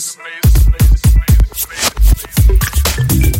amazing, amazing, amazing, amazing, amazing.